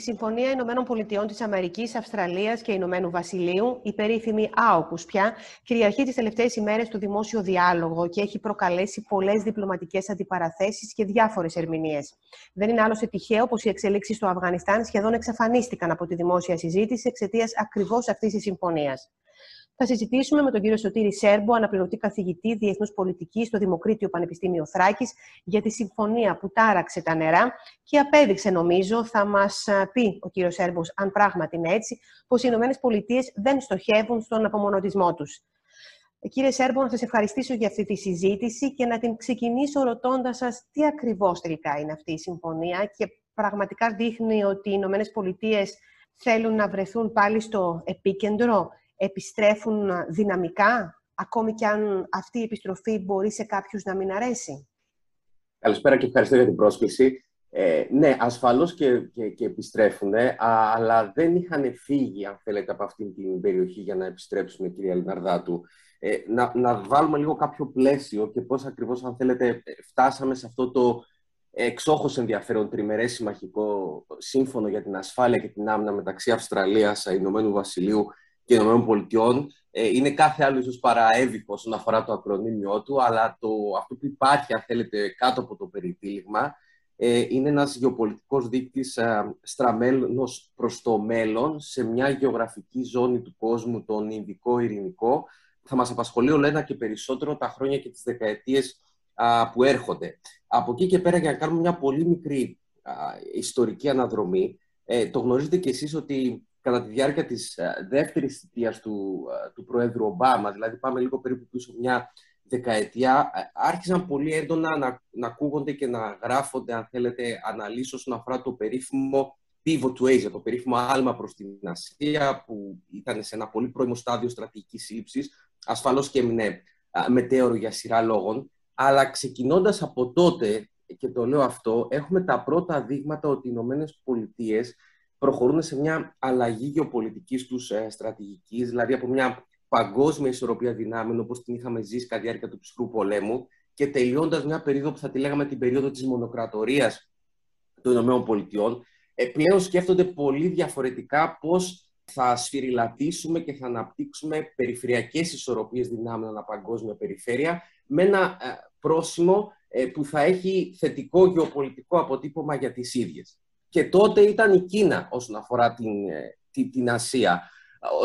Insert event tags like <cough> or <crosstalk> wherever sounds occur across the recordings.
Η Συμφωνία Ηνωμένων Πολιτειών της Αμερικής, Αυστραλίας και Ηνωμένου Βασιλείου, η περίφημη ΑΟΚΟΥΣ πια, κυριαρχεί τις τελευταίες ημέρες στο δημόσιο διάλογο και έχει προκαλέσει πολλές διπλωματικές αντιπαραθέσεις και διάφορες ερμηνείες. Δεν είναι άλλωστε τυχαίο πως οι εξελίξεις στο Αφγανιστάν σχεδόν εξαφανίστηκαν από τη δημόσια συζήτηση εξαιτίας ακριβώς αυτής της συμφωνίας. Θα συζητήσουμε με τον κύριο Σωτήρη Σέρμπο, αναπληρωτή καθηγητή Διεθνούς Πολιτικής στο Δημοκρίτιο Πανεπιστήμιο Θράκης, για τη συμφωνία που τάραξε τα νερά και απέδειξε, νομίζω, θα μας πει ο κύριος Σέρμπος, αν πράγματι είναι έτσι, πως οι Ηνωμένες Πολιτείες δεν στοχεύουν στον απομονωτισμό τους. Κύριε Σέρμπο, να σας ευχαριστήσω για αυτή τη συζήτηση και να την ξεκινήσω ρωτώντας σας τι ακριβώς τελικά είναι αυτή η συμφωνία και πραγματικά δείχνει ότι οι Ηνωμένες Πολιτείες θέλουν να βρεθούν πάλι στο επίκεντρο επιστρέφουν δυναμικά, ακόμη και αν αυτή η επιστροφή μπορεί σε κάποιους να μην αρέσει; Καλησπέρα και ευχαριστώ για την πρόσκληση. Ε, ναι, ασφαλώς και, και, και επιστρέφουν, αλλά δεν είχαν φύγει, αν θέλετε, από αυτή την περιοχή για να επιστρέψουν, κυρία Λιναρδάτου. Ε, να, να βάλουμε λίγο κάποιο πλαίσιο και πώς ακριβώς, αν θέλετε, φτάσαμε σε αυτό το εξόχως ενδιαφέρον τριμερές συμμαχικό σύμφωνο για την ασφάλεια και την άμυνα μεταξύ Αυστραλίας, Ηνωμένου Βασιλείου και ΗΠΑ. Ε, είναι κάθε άλλο ίσως παραέβικο όσον αφορά το ακρονίμιό του, αλλά το, αυτό που υπάρχει, αν θέλετε, κάτω από το περιτύλιγμα, ε, είναι ένας γεωπολιτικός δείκτης ε, στραμμένος προς το μέλλον σε μια γεωγραφική ζώνη του κόσμου, τον Ινδικό-Ειρηνικό, θα μας απασχολεί όλο ένα και περισσότερο τα χρόνια και τις δεκαετίες που έρχονται. Από εκεί και πέρα, για να κάνουμε μια πολύ μικρή ιστορική αναδρομή, ε, το γνωρίζετε κι εσείς ότι κατά τη διάρκεια της ε, δεύτερης θητείας του, ε, του Προέδρου Ομπάμα, δηλαδή πάμε λίγο περίπου πίσω μια δεκαετία, ε, άρχισαν πολύ έντονα να, να ακούγονται και να γράφονται, αν θέλετε, αναλύσεις όσον αφορά το περίφημο pivot to Asia, το περίφημο άλμα προς την Ασία, που ήταν σε ένα πολύ πρώιμο στάδιο στρατηγικής σύλληψης, ασφαλώς και έμεινε μετέωρο για σειρά λόγων, αλλά ξεκινώντας από τότε, και το λέω αυτό, έχουμε τα πρώτα δείγματα ότι οι Ηνωμένες Πολιτείες προχωρούν σε μια αλλαγή γεωπολιτικής τους ε, στρατηγικής, δηλαδή από μια παγκόσμια ισορροπία δυνάμεων όπως την είχαμε ζήσει κατά τη διάρκεια του ψυχρού πολέμου και τελειώντας μια περίοδο που θα τη λέγαμε την περίοδο της μονοκρατορίας των ΗΠΑ, ε, πλέον σκέφτονται πολύ διαφορετικά πώς θα σφυριλατήσουμε και θα αναπτύξουμε περιφερειακές ισορροπίες δυνάμεων ανά παγκόσμια περιφέρεια με ένα ε, πρόσημο ε, που θα έχει θετικό γεωπολιτικό αποτύπωμα για τις ίδιες και τότε ήταν η Κίνα όσον αφορά την, ε, την, την Ασία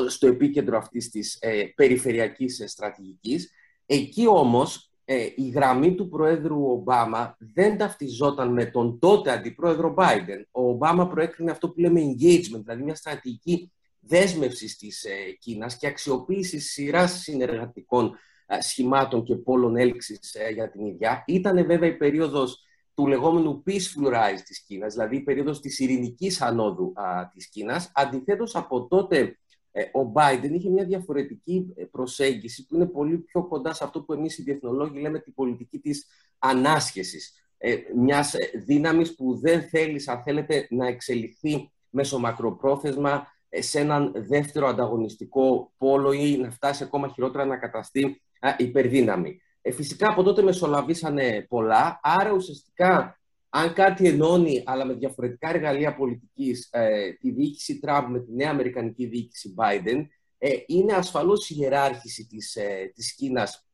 στο επίκεντρο αυτής της ε, περιφερειακής ε, στρατηγικής. Εκεί όμως ε, η γραμμή του Προέδρου Ομπάμα δεν ταυτιζόταν με τον τότε Αντιπρόεδρο Biden. Ο Ομπάμα προέκρινε αυτό που λέμε engagement, δηλαδή μια στρατηγική δέσμευση της ε, Κίνας και αξιοποίηση σειράς συνεργατικών σχημάτων και πόλων έλξης για την ίδια. Ήταν βέβαια η περίοδος του λεγόμενου peaceful rise της Κίνας, δηλαδή η περίοδος της ειρηνικής ανόδου α, της Κίνας. Αντιθέτως, από τότε ε, ο Biden είχε μια διαφορετική ε, προσέγγιση που είναι πολύ πιο κοντά σε αυτό που εμείς οι διεθνολόγοι λέμε την πολιτική της ανάσχεσης. Ε, μιας ε, δύναμης που δεν θέλεις, αν θέλετε, να εξελιχθεί μέσω μακροπρόθεσμα σε έναν δεύτερο ανταγωνιστικό πόλο ή να φτάσει ακόμα χειρότερα να καταστεί υπερδύναμη. Ε, φυσικά από τότε μεσολαβήσανε πολλά, άρα ουσιαστικά αν κάτι ενώνει, αλλά με διαφορετικά εργαλεία πολιτικής, ε, τη διοίκηση Τραμπ με τη νέα Αμερικανική διοίκηση Biden, ε, είναι ασφαλώς η ιεράρχηση της, ε, της Κίνας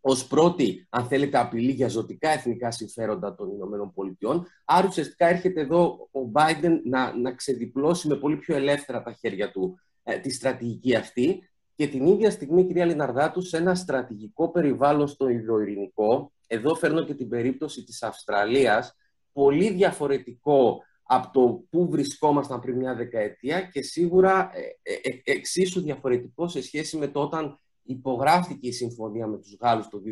ως πρώτη, αν θέλετε, απειλή για ζωτικά εθνικά συμφέροντα των Ηνωμένων Πολιτειών. Άρα ουσιαστικά έρχεται εδώ ο Biden να, να ξεδιπλώσει με πολύ πιο ελεύθερα τα χέρια του ε, τη στρατηγική αυτή και την ίδια στιγμή, κυρία Λιναρδάτου, σε ένα στρατηγικό περιβάλλον στο Ινδοειρηνικό, εδώ φέρνω και την περίπτωση της Αυστραλίας, πολύ διαφορετικό από το που βρισκόμασταν πριν μια δεκαετία και σίγουρα ε, ε, ε, εξίσου διαφορετικό σε σχέση με το όταν υπογράφηκε η συμφωνία με τους Γάλλους το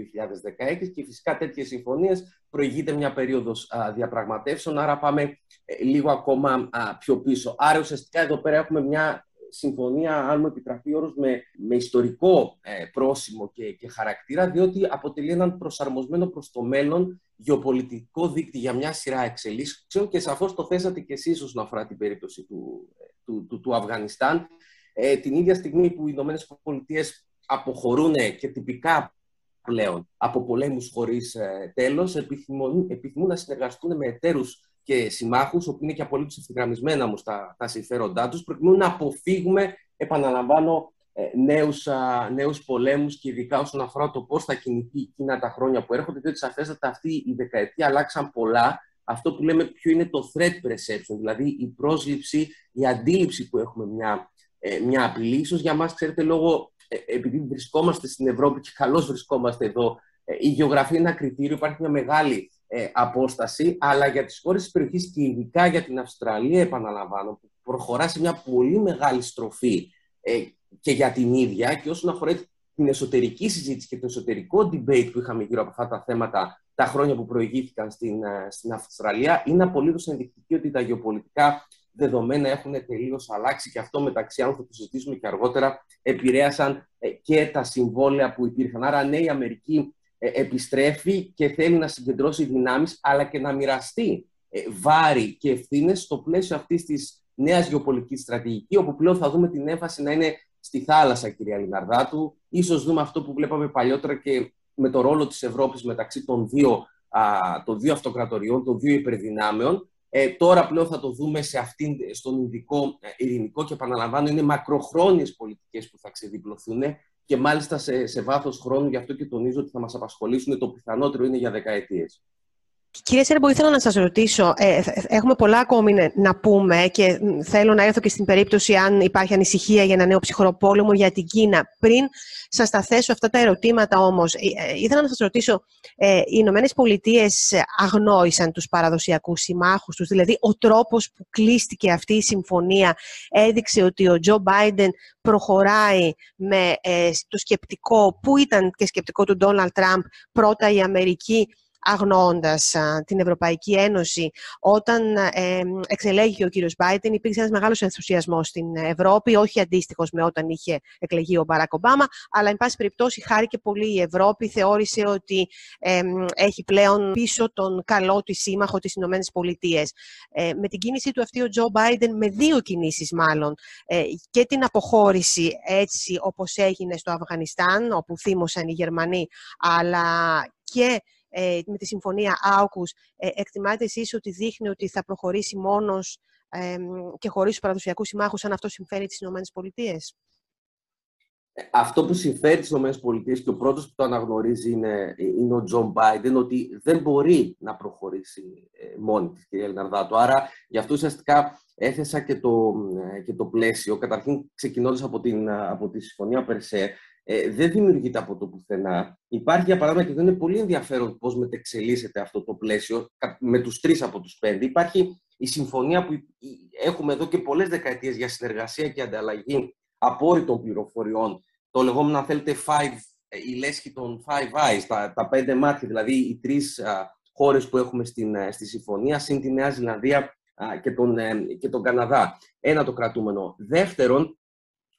2016 και φυσικά τέτοιες συμφωνίες προηγείται μια περίοδος διαπραγματεύσεων, άρα πάμε λίγο ακόμα πιο πίσω. Άρα ουσιαστικά εδώ πέρα έχουμε μια συμφωνία, αν μου επιτραπεί όρος, με, με ιστορικό ε, πρόσημο και, και χαρακτήρα, διότι αποτελεί έναν προσαρμοσμένο προς το μέλλον γεωπολιτικό δίκτυο για μια σειρά εξελίξεων και σαφώς το θέσατε και εσείς όσον αφορά την περίπτωση του, του, του, του Αφγανιστάν. Ε, την ίδια στιγμή που οι Ηνωμένες Πολιτείες αποχωρούν και τυπικά πλέον από πολέμους χωρίς ε, τέλος, επιθυμούν, επιθυμούν να συνεργαστούν με εταίρους και συμμάχους, όπου είναι και απολύτως ευθυγραμμισμένα όμως τα, τα συμφέροντά τους, προκειμένου να αποφύγουμε, επαναλαμβάνω, ε, νέους, νέους πολέμους και ειδικά όσον αφορά το πώς θα κινηθεί η Κίνα τα χρόνια που έρχονται, διότι σαφέστατα αυτή η δεκαετία αλλάξαν πολλά. Αυτό που λέμε ποιο είναι το threat perception, δηλαδή η πρόσληψη, η αντίληψη που έχουμε μια, ε, μια απειλή. Ίσως για μας, ξέρετε, λόγω, ε, επειδή βρισκόμαστε στην Ευρώπη και καλώς βρισκόμαστε εδώ, η γεωγραφία είναι ένα κριτήριο, υπάρχει μια μεγάλη απόσταση, αλλά για τις χώρες της περιοχής και ειδικά για την Αυστραλία, επαναλαμβάνω, που προχωρά σε μια πολύ μεγάλη στροφή και για την ίδια και όσον αφορά την εσωτερική συζήτηση και το εσωτερικό debate που είχαμε γύρω από αυτά τα θέματα τα χρόνια που προηγήθηκαν στην, ε, στην Αυστραλία, είναι απολύτως ενδεικτική ότι τα γεωπολιτικά δεδομένα έχουν τελείως αλλάξει και αυτό μεταξύ άλλων θα το συζητήσουμε και αργότερα επηρέασαν ε, και τα συμβόλαια που υπήρχαν. Άρα, ναι, η Αμερική ε, επιστρέφει και θέλει να συγκεντρώσει δυνάμεις αλλά και να μοιραστεί βάρη και ευθύνες στο πλαίσιο αυτής της νέας γεωπολιτική στρατηγικής, όπου πλέον θα δούμε την έμφαση να είναι στη θάλασσα, κυρία Λιναρδάτου. Ίσως δούμε αυτό που βλέπαμε παλιότερα και με το ρόλο της Ευρώπης μεταξύ των δύο, α, των δύο αυτοκρατοριών, των δύο υπερδυνάμεων. Ε, τώρα πλέον θα το δούμε σε αυτήν, στον Ινδικό ε, ειρηνικό και επαναλαμβάνω είναι μακροχρόνιες πολιτικές που θα ξεδιπλωθούν και μάλιστα σε, σε βάθος χρόνου, γι' αυτό και τονίζω ότι θα μας απασχολήσουν, το πιθανότερο είναι για δεκαετίες. Κύριε Σέρμπο, ήθελα να σας ρωτήσω, ε, έχουμε πολλά ακόμη να πούμε και θέλω να έρθω και στην περίπτωση αν υπάρχει ανησυχία για ένα νέο ψυχροπόλεμο για την Κίνα. Πριν σας τα θέσω αυτά τα ερωτήματα όμως, ε, ε, ήθελα να σας ρωτήσω, ε, οι Ηνωμένες Πολιτείες αγνόησαν τους παραδοσιακούς συμμάχους τους, δηλαδή ο τρόπος που κλείστηκε αυτή η συμφωνία έδειξε ότι ο Τζο Μπάιντεν προχωράει με το σκεπτικό, που ήταν και σκεπτικό του Ντόναλτ Τραμπ, πρώτα η Αμερική αγνοώντας την Ευρωπαϊκή Ένωση. Όταν ε, εξελέγει ο κύριος Μπάιντεν υπήρξε ένας μεγάλος ενθουσιασμός στην Ευρώπη, όχι αντίστοιχος με όταν είχε εκλεγεί ο Μπαράκ Ομπάμα, αλλά εν πάση περιπτώσει χάρηκε πολύ η Ευρώπη, θεώρησε ότι έχει πλέον πίσω τον καλό της σύμμαχο της Ηνωμένες Πολιτείες. Ε, με την κίνησή του αυτή ο Τζο Μπάιντεν, με δύο κινήσεις μάλλον, ε, και την αποχώρηση έτσι όπως έγινε στο Αφγανιστάν, όπου θύμωσαν οι Γερμανοί, αλλά και ε, με τη συμφωνία AUKUS, ε, εκτιμάτε εσείς ότι δείχνει ότι θα προχωρήσει μόνος ε, και χωρίς τους παραδοσιακούς συμμάχους, αν αυτό συμφέρει τις ΗΠΑ. Αυτό που συμφέρει τις ΗΠΑ και ο πρώτος που το αναγνωρίζει είναι, είναι ο Τζο Μπάιντεν, ότι δεν μπορεί να προχωρήσει μόνη της, κυρία Λιναρδάτου. Άρα, γι' αυτό ουσιαστικά έθεσα και το, και το πλαίσιο. Καταρχήν, ξεκινώντας από, την, από τη Συμφωνία Περσέ, ε, δεν δημιουργείται από το πουθενά. Υπάρχει, για παράδειγμα, και δεν είναι πολύ ενδιαφέρον πώς μετεξελίσσεται αυτό το πλαίσιο με τους τρεις από τους πέντε. Υπάρχει η συμφωνία που έχουμε εδώ και πολλές δεκαετίες για συνεργασία και ανταλλαγή απόρριτων πληροφοριών. Το λεγόμενο, αν θέλετε, five, ε, η λέσχη των Five Eyes, τα, τα πέντε μάτια, δηλαδή οι τρεις χώρες που έχουμε στην, ε, στη συμφωνία, συν τη Νέα Ζηλανδία και τον, ε, και τον Καναδά. Ένα το κρατούμενο. Δεύτερον,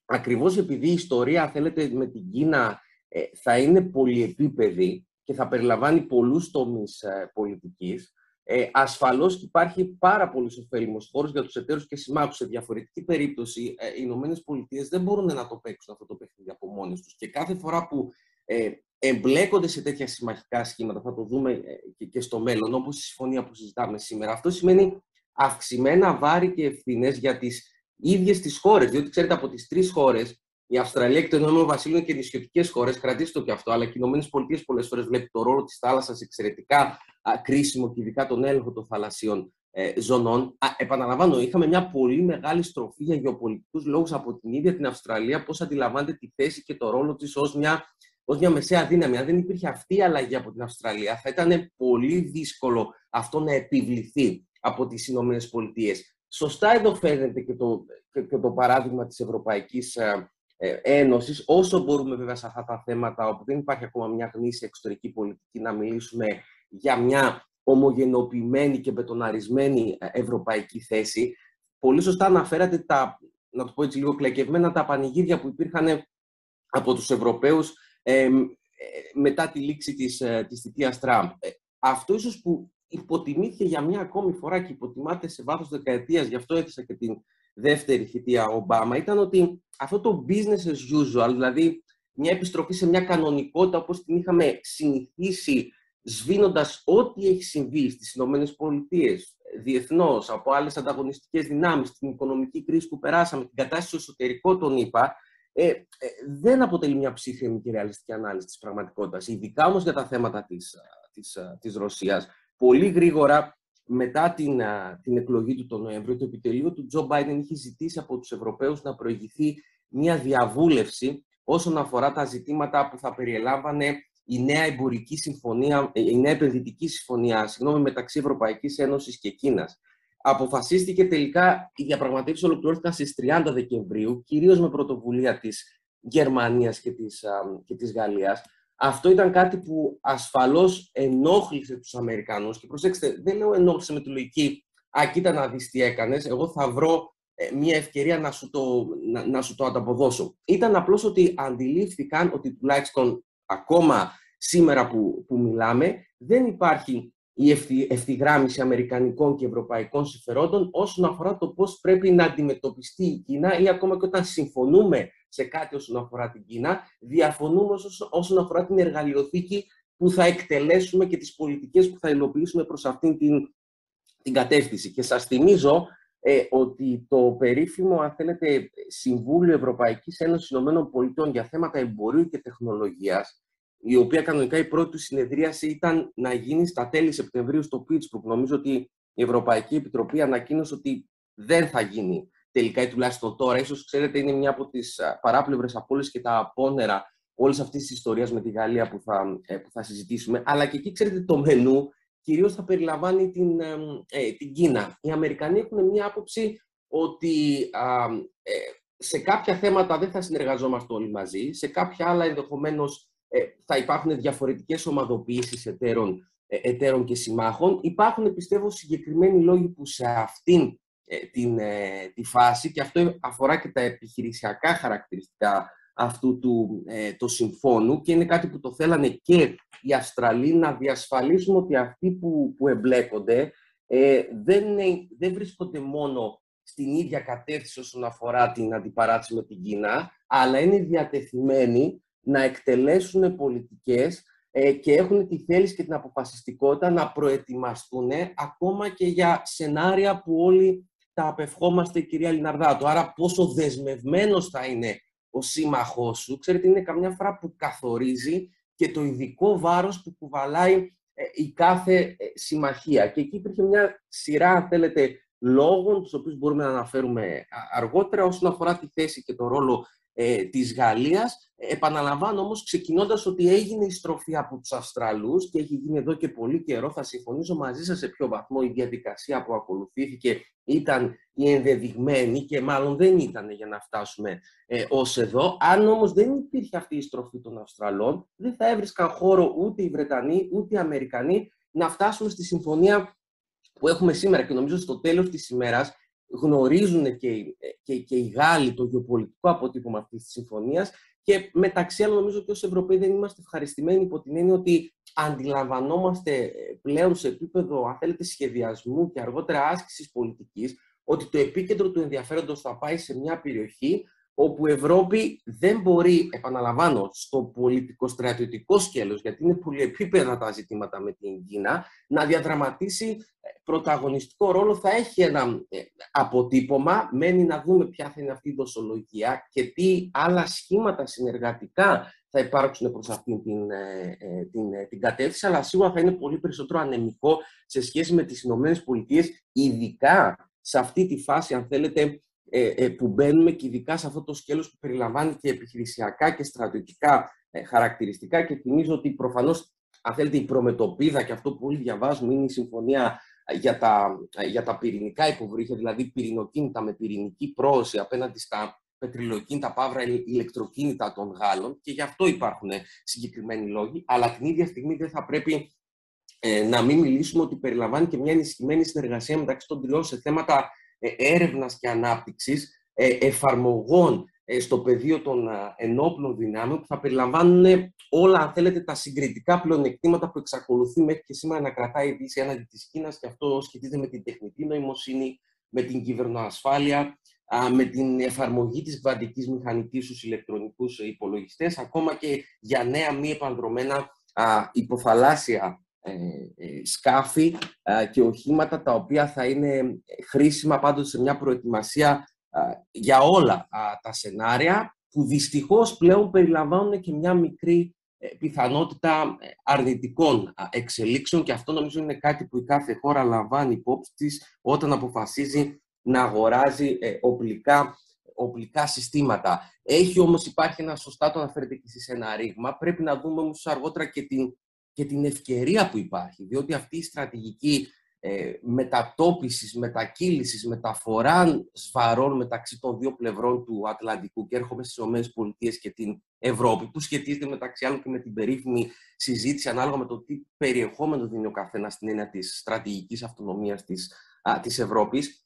ακριβώς επειδή η ιστορία, θέλετε, με την Κίνα ε, θα είναι πολυεπίπεδη και θα περιλαμβάνει πολλούς τομείς ε, πολιτικής, ε, ασφαλώς υπάρχει πάρα πολύ ωφέλιμος χώρος για τους εταίρους και συμμάχους. Σε διαφορετική περίπτωση, ε, οι Ηνωμένες Πολιτείες δεν μπορούν να το παίξουν αυτό το παιχνίδι από μόνες τους. Και κάθε φορά που ε, εμπλέκονται σε τέτοια συμμαχικά σχήματα, θα το δούμε ε, και, και στο μέλλον, όπως η συμφωνία που συζητάμε σήμερα, αυτό σημαίνει αυξημένα βάρη και ευθύνες για τις ίδιες τις χώρες. Διότι ξέρετε, από τις τρεις χώρες, η Αυστραλία και το Ηνωμένο Βασίλειο είναι και νησιωτικέ χώρες, κρατήστε το και αυτό, αλλά και οι Ηνωμένες Πολιτείες πολλές φορές βλέπει το ρόλο της θάλασσας εξαιρετικά α, κρίσιμο και ειδικά τον έλεγχο των θαλασσίων ε, ζωνών. Α, επαναλαμβάνω, είχαμε μια πολύ μεγάλη στροφή για γεωπολιτικούς λόγους από την ίδια την Αυστραλία, πώς αντιλαμβάνεται τη θέση και το ρόλο της ως μια, ως μια μεσαία δύναμη. Αν δεν υπήρχε αυτή η αλλαγή από την Αυστραλία, θα ήταν πολύ δύσκολο αυτό να επιβληθεί από τις Ηνωμένες Πολιτείες. Σωστά εδώ φαίνεται και το, και, το παράδειγμα της Ευρωπαϊκής ε, ε, Ένωσης, όσο μπορούμε βέβαια σε αυτά τα θέματα, όπου δεν υπάρχει ακόμα μια γνήσια εξωτερική πολιτική, να μιλήσουμε για μια ομογενοποιημένη και μπετοναρισμένη ε, ευρωπαϊκή θέση. Πολύ σωστά αναφέρατε τα, να το πω έτσι λίγο κλεκευμένα, τα πανηγύρια που υπήρχαν από τους Ευρωπαίους μετά τη λήξη της, της θητείας Τραμπ. αυτό ίσως που υποτιμήθηκε για μια ακόμη φορά και υποτιμάται σε βάθος δεκαετίας, γι' αυτό έθεσα και την δεύτερη θητεία Ομπάμα, ήταν ότι αυτό το business as usual, δηλαδή μια επιστροφή σε μια κανονικότητα όπως την είχαμε συνηθίσει σβήνοντας ό,τι έχει συμβεί στις Ηνωμένες Πολιτείες, διεθνώς, από άλλες ανταγωνιστικές δυνάμεις, την οικονομική κρίση που περάσαμε, την κατάσταση στο εσωτερικό των ΗΠΑ, ε, ε, δεν αποτελεί μια ψύχρεμη και ρεαλιστική ανάλυση της πραγματικότητας. Ειδικά όμως για τα θέματα της, της, της Ρωσίας. Πολύ γρήγορα μετά την, την εκλογή του τον Νοέμβριο, το επιτελείο του Τζο Μπάιντεν είχε ζητήσει από τους Ευρωπαίους να προηγηθεί μια διαβούλευση όσον αφορά τα ζητήματα που θα περιελάμβανε η νέα εμπορική συμφωνία, ε, η νέα επενδυτική συμφωνία συγγνώμη, μεταξύ Ευρωπαϊκής Ένωσης και Κίνας. Αποφασίστηκε τελικά, οι διαπραγματεύσει ολοκληρώθηκαν στις 30 Δεκεμβρίου, κυρίως με πρωτοβουλία της Γερμανίας και της, και της Γαλλίας. Αυτό ήταν κάτι που ασφαλώς ενόχλησε τους Αμερικανούς και προσέξτε, δεν λέω ενόχλησε με τη λογική «Α, κοίτα να δεις τι έκανες, εγώ θα βρω ε, μια ευκαιρία να σου, το, να, να σου το ανταποδώσω». Ήταν απλώς ότι αντιλήφθηκαν ότι τουλάχιστον ακόμα σήμερα που, που μιλάμε δεν υπάρχει η ευθυγράμμιση αμερικανικών και ευρωπαϊκών συμφερόντων όσον αφορά το πώς πρέπει να αντιμετωπιστεί η Κίνα ή ακόμα και όταν συμφωνούμε σε κάτι όσον αφορά την Κίνα, διαφωνούμε όσον αφορά την εργαλειοθήκη που θα εκτελέσουμε και τις πολιτικές που θα υλοποιήσουμε προς αυτήν την, την κατεύθυνση. Και σας θυμίζω ε, ότι το περίφημο, αν θέλετε, Συμβούλιο Ευρωπαϊκής Ένωσης Ηνωμένων Πολιτών για θέματα εμπορίου και τεχνολογίας, η οποία κανονικά η πρώτη του συνεδρίαση ήταν να γίνει στα τέλη Σεπτεμβρίου στο Πίτσπουργκ. Νομίζω ότι η Ευρωπαϊκή Επιτροπή ανακοίνωσε ότι δεν θα γίνει τελικά ή τουλάχιστον τώρα. Ίσως, ξέρετε, είναι μια από τις παράπλευρες απόλυσεις και τα απόνερα όλες αυτής της ιστορίας με τη Γαλλία που θα, ε, που θα συζητήσουμε. Αλλά και εκεί, ξέρετε, το μενού κυρίως θα περιλαμβάνει την, ε, την Κίνα. Οι Αμερικανοί έχουν μια άποψη ότι ε, σε κάποια θέματα δεν θα συνεργαζόμαστε όλοι μαζί, σε κάποια άλλα ενδεχομένως ε, θα υπάρχουν διαφορετικές ομαδοποιήσεις εταίρων, ε, εταίρων και συμμάχων. Υπάρχουν, πιστεύω, συγκεκριμένοι λόγοι που σε αυτήν ε, την, τη φάση, και αυτό αφορά και τα επιχειρησιακά χαρακτηριστικά αυτού του το συμφώνου και είναι κάτι που το θέλανε και οι Αυστραλοί να διασφαλίσουν ότι αυτοί που, που εμπλέκονται δεν, δεν βρίσκονται μόνο στην ίδια κατεύθυνση όσον αφορά την αντιπαράτηση με την Κίνα, αλλά είναι διατεθειμένοι να εκτελέσουν πολιτικές ε, και έχουν τη θέληση και την αποφασιστικότητα να προετοιμαστούν ακόμα και για σενάρια που όλοι τα απευχόμαστε, κυρία Λιναρδάτου. Άρα πόσο δεσμευμένος θα είναι ο σύμμαχός σου, ξέρετε, είναι καμιά φορά που καθορίζει και το ειδικό βάρος που κουβαλάει ε, η κάθε ε, συμμαχία. Και εκεί υπήρχε μια σειρά, αν θέλετε, λόγων, τους οποίους μπορούμε να αναφέρουμε αργότερα, όσον αφορά τη θέση και το ρόλο ε, της Γαλλίας. Επαναλαμβάνω όμως ξεκινώντας ότι έγινε η στροφή από τους Αυστραλούς και έχει γίνει εδώ και πολύ καιρό, θα συμφωνήσω μαζί σας σε ποιο βαθμό η διαδικασία που ακολουθήθηκε ήταν η ενδεδειγμένη και μάλλον δεν ήταν για να φτάσουμε ε, ως εδώ. Αν όμως δεν υπήρχε αυτή η στροφή των Αυστραλών, δεν θα έβρισκαν χώρο ούτε οι Βρετανοί ούτε οι Αμερικανοί να φτάσουμε στη συμφωνία που έχουμε σήμερα και νομίζω στο τέλος της ημέρας γνωρίζουν και, και, και οι Γάλλοι το γεωπολιτικό αποτύπωμα αυτής της συμφωνίας και μεταξύ άλλων νομίζω ότι ως Ευρωπαίοι δεν είμαστε ευχαριστημένοι υπό την έννοια ότι αντιλαμβανόμαστε πλέον σε επίπεδο, αν θέλετε, σχεδιασμού και αργότερα άσκησης πολιτικής, ότι το επίκεντρο του ενδιαφέροντος θα πάει σε μια περιοχή όπου η Ευρώπη δεν μπορεί, επαναλαμβάνω, στο πολιτικό-στρατιωτικό σκέλος, γιατί είναι πολυεπίπεδα τα ζητήματα με την Κίνα, να διαδραματίσει ε, πρωταγωνιστικό ρόλο. Θα έχει ένα ε, αποτύπωμα, μένει να δούμε ποια θα είναι αυτή η δοσολογία και τι άλλα σχήματα συνεργατικά θα υπάρξουν προς αυτήν την, ε, την, την κατεύθυνση, αλλά σίγουρα θα είναι πολύ περισσότερο ανεμικό σε σχέση με τις Ηνωμένες Πολιτείες, ειδικά σε αυτή τη φάση, αν θέλετε, ε, ε, που μπαίνουμε και ειδικά σε αυτό το σκέλος που περιλαμβάνει και επιχειρησιακά και στρατιωτικά ε, χαρακτηριστικά και θυμίζω ότι προφανώς αν θέλετε η προμετωπίδα και αυτό που όλοι διαβάζουμε είναι η συμφωνία για τα, για τα πυρηνικά υποβρύχια, δηλαδή πυρηνοκίνητα με πυρηνική πρόωση απέναντι στα πετριλοκίνητα, παύρα ηλεκτροκίνητα των Γάλλων και γι' αυτό υπάρχουν συγκεκριμένοι λόγοι, αλλά την ίδια στιγμή δεν θα πρέπει να μην μιλήσουμε ότι περιλαμβάνει και μια ενισχυμένη συνεργασία μεταξύ των τριών σε θέματα ε, έρευνας και ανάπτυξης ε, εφαρμογών ε, στο πεδίο των ενόπλων δυνάμεων που θα περιλαμβάνουν όλα, αν θέλετε, τα συγκριτικά πλεονεκτήματα που εξακολουθεί μέχρι και σήμερα να κρατάει η Δύση έναντι της Κίνας και αυτό σχετίζεται με την τεχνητή νοημοσύνη, με την κυβερνοασφάλεια, με την εφαρμογή της κβαντικής μηχανικής στους ηλεκτρονικούς υπολογιστές, ακόμα και για νέα μη επανδρομένα υποθαλάσσια σκάφη και οχήματα τα οποία θα είναι χρήσιμα πάντοτε σε μια προετοιμασία για όλα τα σενάρια που δυστυχώς πλέον περιλαμβάνουν και μια μικρή ε, πιθανότητα ε, αρνητικών εξελίξεων και αυτό νομίζω είναι κάτι που η κάθε χώρα λαμβάνει υπόψη της όταν αποφασίζει να αγοράζει ε, οπλικά, οπλικά συστήματα. Έχει όμως υπάρχει ένα σωστά το αναφέρεται και εσείς ένα ρήγμα. Πρέπει να δούμε όμως αργότερα και την, και την ευκαιρία που υπάρχει, διότι αυτή η στρατηγική ε, μετατόπισης, μετακύλησης, μεταφορά σβαρών μεταξύ των δύο πλευρών του Ατλαντικού και έρχομαι στις ΗΠΑ και την Ευρώπη, που σχετίζεται μεταξύ άλλων και με την περίφημη συζήτηση ανάλογα με το τι περιεχόμενο δίνει ο καθένας στην έννοια της στρατηγικής αυτονομίας της, α, της Ευρώπης,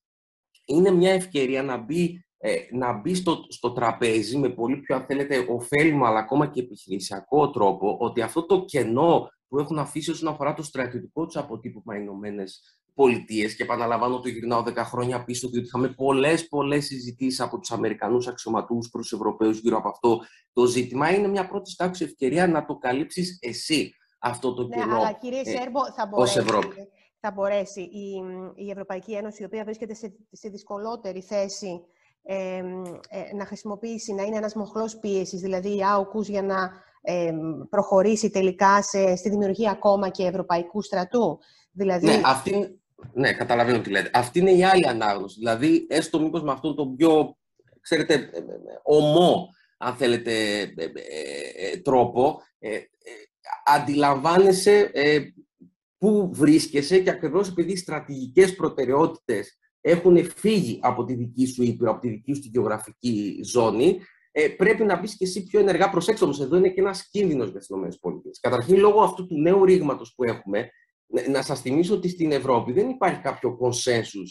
είναι μια ευκαιρία να μπει, ε, να μπει στο, στο τραπέζι με πολύ πιο, αν θέλετε, ωφέλιμο αλλά ακόμα και επιχειρησιακό τρόπο, ότι αυτό το κενό που έχουν αφήσει όσον αφορά το στρατιωτικό τους αποτύπωμα οι Ηνωμένες Πολιτείες. Και επαναλαμβάνω το γυρνάω 10 χρόνια πίσω, διότι είχαμε πολλές πολλές συζητήσεις από τους Αμερικανούς αξιωματούχους προς τους Ευρωπαίους γύρω από αυτό το ζήτημα. Είναι μια πρώτη τάξη ευκαιρία να το καλύψεις εσύ αυτό το ναι, κενό. Αλλά κύριε ε, Σέρμπο, θα μπορέσει, θα μπορέσει η, η Ευρωπαϊκή Ένωση, η οποία βρίσκεται σε, σε δυσκολότερη θέση ε, ε, να χρησιμοποιήσει, να είναι ένας μοχλός πίεσης, δηλαδή οι άοκους για να προχωρήσει τελικά σε, στη δημιουργία ακόμα και ευρωπαϊκού στρατού. Δηλαδή... Ναι, αυτή, ναι, καταλαβαίνω τι λέτε. Αυτή είναι η άλλη ανάγνωση. Δηλαδή, έστω μήπως με αυτόν τον πιο, ξέρετε, ε, ε, ομό, αν θέλετε, ε, τρόπο, αντιλαμβάνεσαι πού βρίσκεσαι και ακριβώς επειδή οι στρατηγικές προτεραιότητες έχουν φύγει από τη δική σου ήπειρο, από τη δική σου γεωγραφική ζώνη, ε, πρέπει να μπει και εσύ πιο ενεργά. Προσέξτε όμως, εδώ είναι και ένας κίνδυνος για τις ΗΠΑ. Καταρχήν, λόγω αυτού του νέου ρήγματος που έχουμε, να σας θυμίσω ότι στην Ευρώπη δεν υπάρχει κάποιο κονσένσου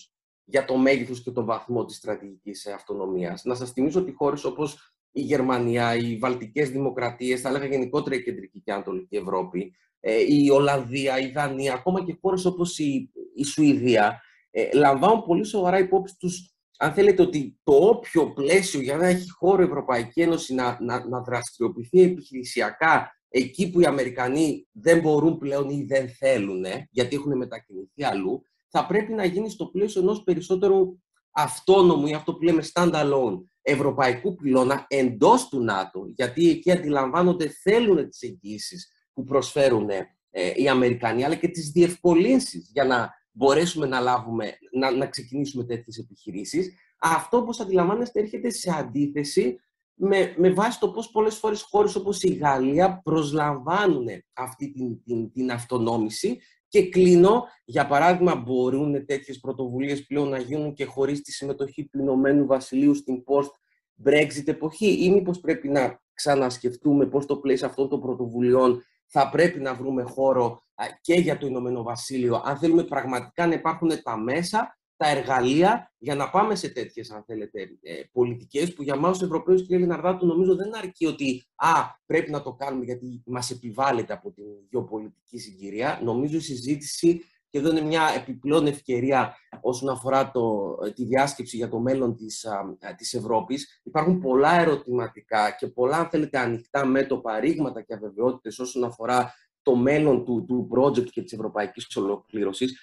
για το μέγεθος και το βαθμό της στρατηγικής αυτονομίας. Να σας θυμίσω ότι χώρες όπως η Γερμανία, οι Βαλτικές Δημοκρατίες, θα έλεγα γενικότερα η Κεντρική και Ανατολική Ευρώπη, ε, η Ολλανδία, η Δανία, ακόμα και χώρες όπως η, η Σουηδία, ε, λαμβάνουν πολύ σοβαρά υπόψη τους αν θέλετε ότι το όποιο πλαίσιο για να έχει χώρο η Ευρωπαϊκή Ένωση να, να, να δραστηριοποιηθεί επιχειρησιακά εκεί που οι Αμερικανοί δεν μπορούν πλέον ή δεν θέλουν, γιατί έχουν μετακινηθεί αλλού, θα πρέπει να γίνει στο πλαίσιο ενός περισσότερου αυτόνομου ή αυτό που λέμε stand-alone ευρωπαϊκού πυλώνα εντός του ΝΑΤΟ, γιατί εκεί αντιλαμβάνονται, θέλουν τις εγγύσεις που προσφέρουν ε, οι Αμερικανοί, αλλά και τις διευκολύνσεις για να μπορέσουμε να, λάβουμε, να, να ξεκινήσουμε τέτοιες επιχειρήσεις. Αυτό, όπως αντιλαμβάνεστε, έρχεται σε αντίθεση με, με βάση το πώς πολλές φορές χώρες όπως η Γαλλία προσλαμβάνουν αυτή την, την, την αυτονόμηση και κλείνω, για παράδειγμα, μπορούν τέτοιες πρωτοβουλίες πλέον να γίνουν και χωρίς τη συμμετοχή του Ηνωμένου Βασιλείου στην post-Brexit εποχή; Ή μήπως πρέπει να ξανασκεφτούμε πώς το πλαίσιο αυτών των πρωτοβουλειών θα πρέπει να βρούμε χώρο και για το Ηνωμένο Βασίλειο, αν θέλουμε πραγματικά να υπάρχουν τα μέσα, τα εργαλεία για να πάμε σε τέτοιες, αν θέλετε, ε, πολιτικές που για εμά, του Ευρωπαίους, κύριε Λιναρδάτου, νομίζω δεν αρκεί ότι α, πρέπει να το κάνουμε γιατί μας επιβάλλεται από την γεωπολιτική συγκυρία. Νομίζω η συζήτηση και εδώ είναι μια επιπλέον ευκαιρία όσον αφορά το, τη διάσκεψη για το μέλλον της, α, της Ευρώπης. Υπάρχουν πολλά ερωτηματικά και πολλά, αν θέλετε, ανοιχτά μέτωπα, παρήγματα και αβεβαιότητες όσον αφορά το μέλλον του, του project και της ευρωπαϊκής ολοκλήρωσης.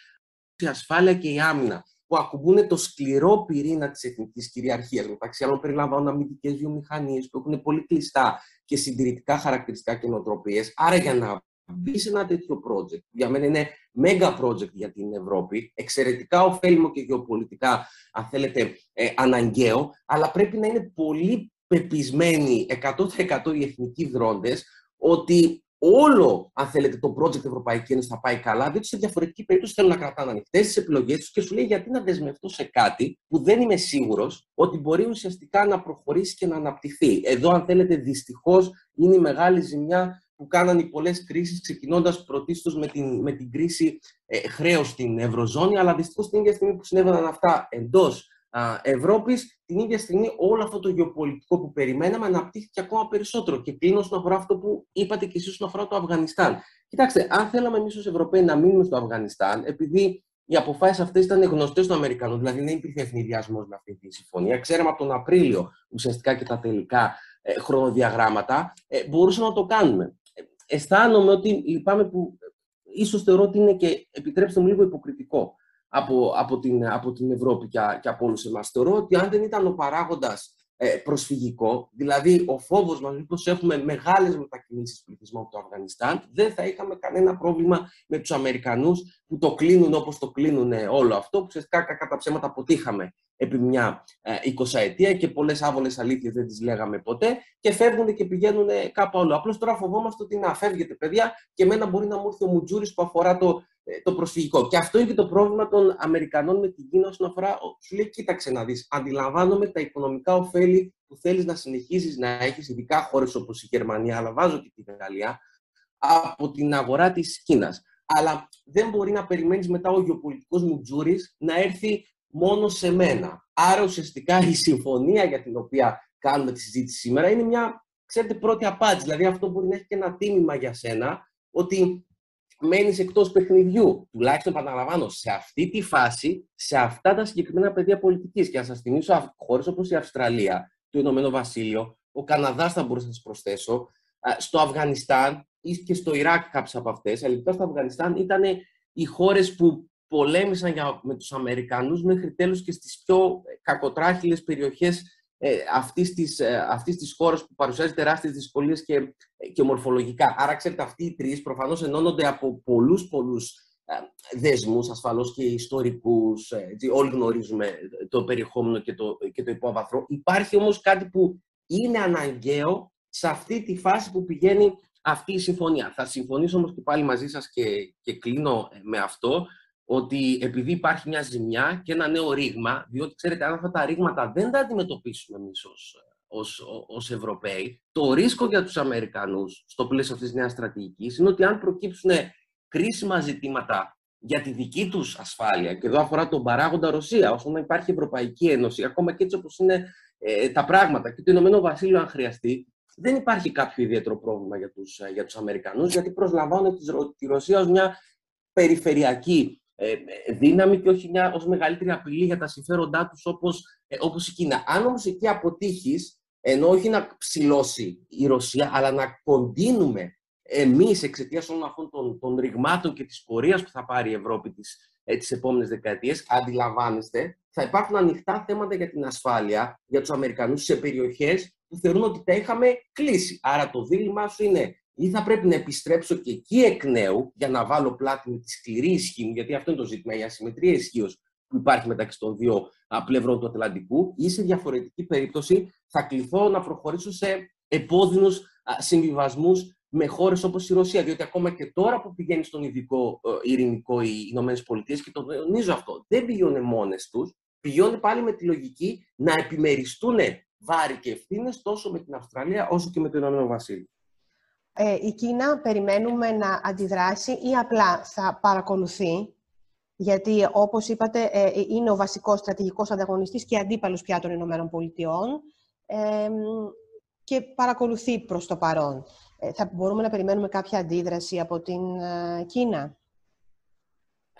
Η ασφάλεια και η άμυνα που ακουμπούν το σκληρό πυρήνα της εθνικής κυριαρχίας. Μεταξύ άλλων περιλαμβάνουν αμυντικές βιομηχανίες που έχουν πολύ κλειστά και συντηρητικά χαρακτηριστικά και νοοτροπίες. Άρα για να μπει σε ένα τέτοιο project, για μένα είναι mega project για την Ευρώπη, εξαιρετικά ωφέλιμο και γεωπολιτικά, αν θέλετε, ε, αναγκαίο, αλλά πρέπει να είναι πολύ πεπισμένοι 100% οι εθνικοί δρόντες ότι όλο, αν θέλετε, το project Ευρωπαϊκή Ένωση θα πάει καλά, διότι σε διαφορετική περίπτωση θέλουν να κρατάνε ανοιχτές τις επιλογές τους και σου λέει γιατί να δεσμευτώ σε κάτι που δεν είμαι σίγουρος ότι μπορεί ουσιαστικά να προχωρήσει και να αναπτυχθεί. Εδώ, αν θέλετε, δυστυχώς είναι η μεγάλη ζημιά που κάνανε οι πολλές κρίσεις, ξεκινώντας πρωτίστως με την, με την κρίση ε, χρέου στην Ευρωζώνη, αλλά δυστυχώς την ίδια στιγμή που συνέβαιναν αυτά εντός Ευρώπης, την ίδια στιγμή όλο αυτό το γεωπολιτικό που περιμέναμε αναπτύχθηκε ακόμα περισσότερο. Και κλείνω όσον αφορά αυτό που είπατε και εσείς όσον αφορά το Αφγανιστάν. Κοιτάξτε, αν θέλαμε εμείς ως Ευρωπαίοι να μείνουμε στο Αφγανιστάν, επειδή οι αποφάσεις αυτές ήταν γνωστές των Αμερικανών, δηλαδή δεν υπήρχε ευνηδιασμός με αυτή τη συμφωνία. Ξέραμε από τον Απρίλιο ουσιαστικά και τα τελικά ε, χρονοδιαγράμματα, ε, μπορούσαμε να το κάνουμε. Ε, αισθάνομαι ότι λυπάμαι που ίσως θεωρώ ότι είναι και, επιτρέψτε μου λίγο υποκριτικό από, από, την, από την Ευρώπη και, και από όλους εμάς. Θεωρώ ότι αν δεν ήταν ο παράγοντας ε, προσφυγικό, δηλαδή ο φόβος μας μήπως έχουμε μεγάλες μετακινήσεις πληθυσμού από το Αφγανιστάν, δεν θα είχαμε κανένα πρόβλημα με τους Αμερικανούς που το κλείνουν όπως το κλείνουν όλο αυτό, που ουσιαστικά κατά ψέματα αποτύχαμε επί μια ε, εικοσαετία και πολλές άβολες αλήθειες δεν τις λέγαμε ποτέ και φεύγουν και πηγαίνουν κάπου άλλο. Απλώς τώρα φοβόμαστε ότι να φεύγετε παιδιά και εμένα μπορεί να μου έρθει ο Μουτζούρης που αφορά το, ε, το προσφυγικό. Και αυτό είναι και το πρόβλημα των Αμερικανών με την Κίνα όσον αφορά. Σου λέει, κοίταξε να δεις. Αντιλαμβάνομαι τα οικονομικά ωφέλη που θέλεις να συνεχίσει να έχεις, ειδικά χώρες όπως η Γερμανία, αλλά βάζω και την Γαλλία, από την αγορά της Κίνας. Αλλά δεν μπορεί να περιμένεις μετά ο γεωπολιτικός μου τζούρι να έρθει μόνο σε μένα. Άρα ουσιαστικά η συμφωνία για την οποία κάνουμε τη συζήτηση σήμερα είναι μια, ξέρετε, πρώτη απάντηση. Δηλαδή αυτό μπορεί να έχει και ένα τίμημα για σένα, ότι μένεις εκτός παιχνιδιού. Τουλάχιστον, επαναλαμβάνω, σε αυτή τη φάση, σε αυτά τα συγκεκριμένα πεδία πολιτικής. Και να σας θυμίσω χώρες όπως η Αυστραλία, το Ηνωμένο Βασίλειο, ο Καναδάς θα μπορούσα να σας προσθέσω, στο Αφγανιστάν ή και στο Ιράκ κάποιες από αυτές, αλλά στο Αφγανιστάν ήταν οι χώρες που πολέμησαν για, με τους Αμερικανούς μέχρι τέλους και στις πιο κακοτράχυλες περιοχές ε, αυτής, της, ε, αυτής της χώρας που παρουσιάζει τεράστιες δυσκολίες και, και μορφολογικά. Άρα, ξέρετε, αυτοί οι τρεις προφανώς ενώνονται από πολλούς πολλούς ε, δεσμούς, ασφαλώς και ιστορικούς, ε, όλοι γνωρίζουμε το περιεχόμενο και το, και το υπόβαθρο. Υπάρχει όμως κάτι που είναι αναγκαίο σε αυτή τη φάση που πηγαίνει αυτή η συμφωνία. Θα συμφωνήσω όμως και πάλι μαζί σας και, και κλείνω με αυτό, ότι επειδή υπάρχει μια ζημιά και ένα νέο ρήγμα, διότι ξέρετε, αν αυτά τα ρήγματα δεν τα αντιμετωπίσουμε εμείς ως, ως, Ευρωπαίοι, το ρίσκο για τους Αμερικανούς στο πλαίσιο αυτής της νέας στρατηγικής είναι ότι αν προκύψουν κρίσιμα ζητήματα για τη δική τους ασφάλεια, και εδώ αφορά τον παράγοντα Ρωσία, όσο να υπάρχει Ευρωπαϊκή Ένωση, ακόμα και έτσι όπως είναι ε, τα πράγματα και το Ηνωμένο Βασίλειο αν χρειαστεί, δεν υπάρχει κάποιο ιδιαίτερο πρόβλημα για τους, για τους Αμερικανούς, γιατί προσλαμβάνουν τη Ρωσία ως μια περιφερειακή ε, δύναμη και όχι μια ως μεγαλύτερη απειλή για τα συμφέροντά τους όπως, ε, όπως η Κίνα. Αν όμως εκεί αποτύχεις, ενώ όχι να ψηλώσει η Ρωσία, αλλά να κοντίνουμε εμείς εξαιτίας όλων αυτών των, των ρηγμάτων και της πορείας που θα πάρει η Ευρώπη τις, ε, τις επόμενες δεκαετίες, αντιλαμβάνεστε, θα υπάρχουν ανοιχτά θέματα για την ασφάλεια για τους Αμερικανούς σε περιοχές που θεωρούν ότι τα είχαμε κλείσει. Άρα το δίλημά σου είναι ή θα πρέπει να επιστρέψω και εκεί εκ νέου για να βάλω πλάτη με τη σκληρή ισχύ μου, γιατί αυτό είναι το ζήτημα, η ασυμμετρία ισχύως που υπάρχει μεταξύ των δύο πλευρών του Ατλαντικού, ή σε διαφορετική περίπτωση θα κληθώ να προχωρήσω σε επώδυνους συμβιβασμούς με χώρες όπως η Ρωσία. Διότι ακόμα και τώρα που πηγαίνει στον ειδικό ε, ειρηνικό οι Ηνωμένες Πολιτείες, και το τονίζω αυτό, δεν πηγαίνουν μόνες τους, πηγαίνουν πάλι με τη λογική να επιμεριστούν βάρη και ευθύνες τόσο με την Αυστραλία όσο και με το Ηνωμένο Βασίλειο ε, η Κίνα περιμένουμε να αντιδράσει ή απλά θα παρακολουθεί, γιατί όπως είπατε ε, είναι ο βασικός στρατηγικός ανταγωνιστής και αντίπαλος πια των Ηνωμένων Πολιτειών ε, και παρακολουθεί προς το παρόν. Ε, θα μπορούμε να περιμένουμε κάποια αντίδραση από την ε, Κίνα;